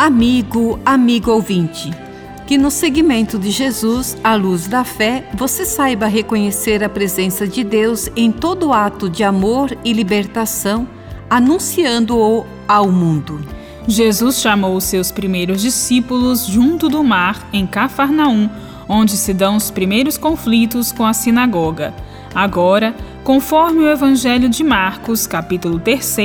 Amigo, amigo ouvinte, que no segmento de Jesus, à luz da fé, você saiba reconhecer a presença de Deus em todo ato de amor e libertação, anunciando-o ao mundo. Jesus chamou os seus primeiros discípulos junto do mar, em Cafarnaum, onde se dão os primeiros conflitos com a sinagoga. Agora, conforme o Evangelho de Marcos, capítulo 3,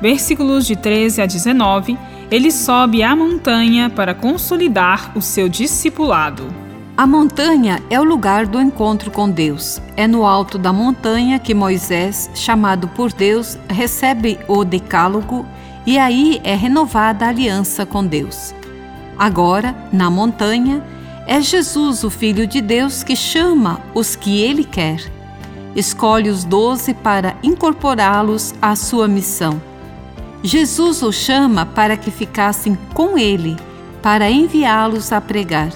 versículos de 13 a 19, ele sobe à montanha para consolidar o seu discipulado. A montanha é o lugar do encontro com Deus. É no alto da montanha que Moisés, chamado por Deus, recebe o Decálogo e aí é renovada a aliança com Deus. Agora, na montanha, é Jesus, o Filho de Deus, que chama os que ele quer. Escolhe os doze para incorporá-los à sua missão Jesus os chama para que ficassem com ele, para enviá-los a pregar,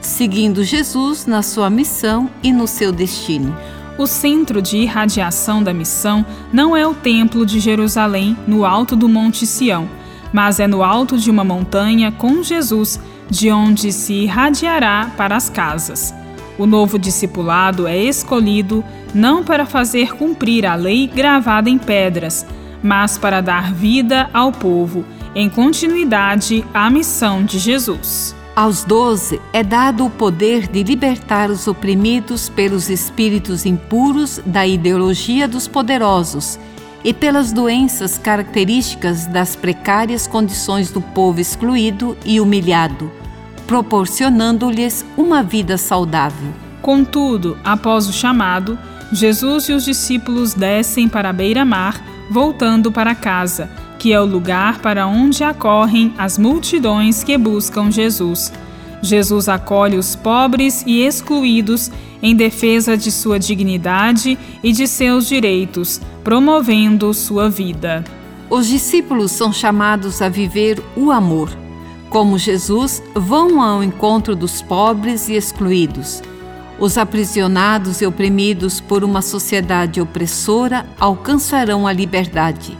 seguindo Jesus na sua missão e no seu destino. O centro de irradiação da missão não é o Templo de Jerusalém, no alto do Monte Sião, mas é no alto de uma montanha com Jesus, de onde se irradiará para as casas. O novo discipulado é escolhido não para fazer cumprir a lei gravada em pedras, mas para dar vida ao povo, em continuidade à missão de Jesus. Aos doze é dado o poder de libertar os oprimidos pelos espíritos impuros da ideologia dos poderosos e pelas doenças características das precárias condições do povo excluído e humilhado, proporcionando-lhes uma vida saudável. Contudo, após o chamado, Jesus e os discípulos descem para a beira-mar voltando para casa, que é o lugar para onde acorrem as multidões que buscam Jesus. Jesus acolhe os pobres e excluídos em defesa de sua dignidade e de seus direitos, promovendo sua vida. Os discípulos são chamados a viver o amor. Como Jesus, vão ao encontro dos pobres e excluídos os aprisionados e oprimidos por uma sociedade opressora alcançarão a liberdade,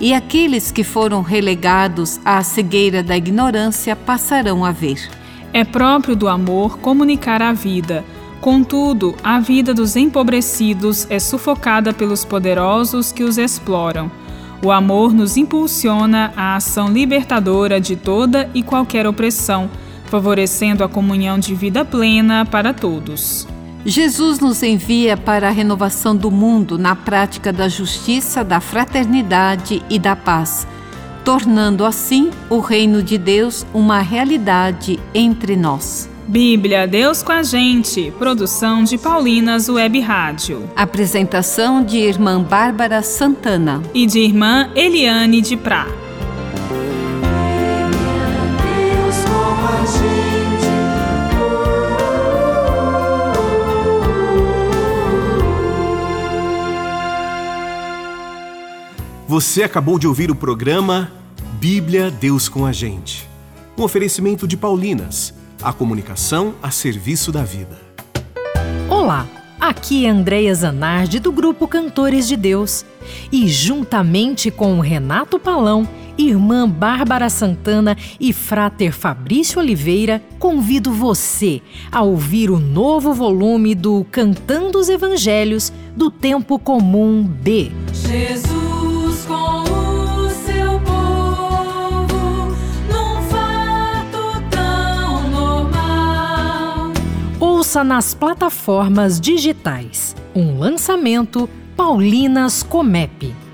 e aqueles que foram relegados à cegueira da ignorância passarão a ver. É próprio do amor comunicar a vida. Contudo, a vida dos empobrecidos é sufocada pelos poderosos que os exploram. O amor nos impulsiona à ação libertadora de toda e qualquer opressão favorecendo a comunhão de vida plena para todos. Jesus nos envia para a renovação do mundo na prática da justiça, da fraternidade e da paz, tornando assim o reino de Deus uma realidade entre nós. Bíblia Deus com a gente, produção de Paulinas Web Rádio. Apresentação de irmã Bárbara Santana e de irmã Eliane de Prá. Você acabou de ouvir o programa Bíblia Deus com a Gente. Um oferecimento de Paulinas, a comunicação a serviço da vida. Olá, aqui é Andréia Zanardi do grupo Cantores de Deus. E juntamente com o Renato Palão, irmã Bárbara Santana e frater Fabrício Oliveira, convido você a ouvir o novo volume do Cantando os Evangelhos do Tempo Comum B. Jesus Nas plataformas digitais. Um lançamento Paulinas Comep.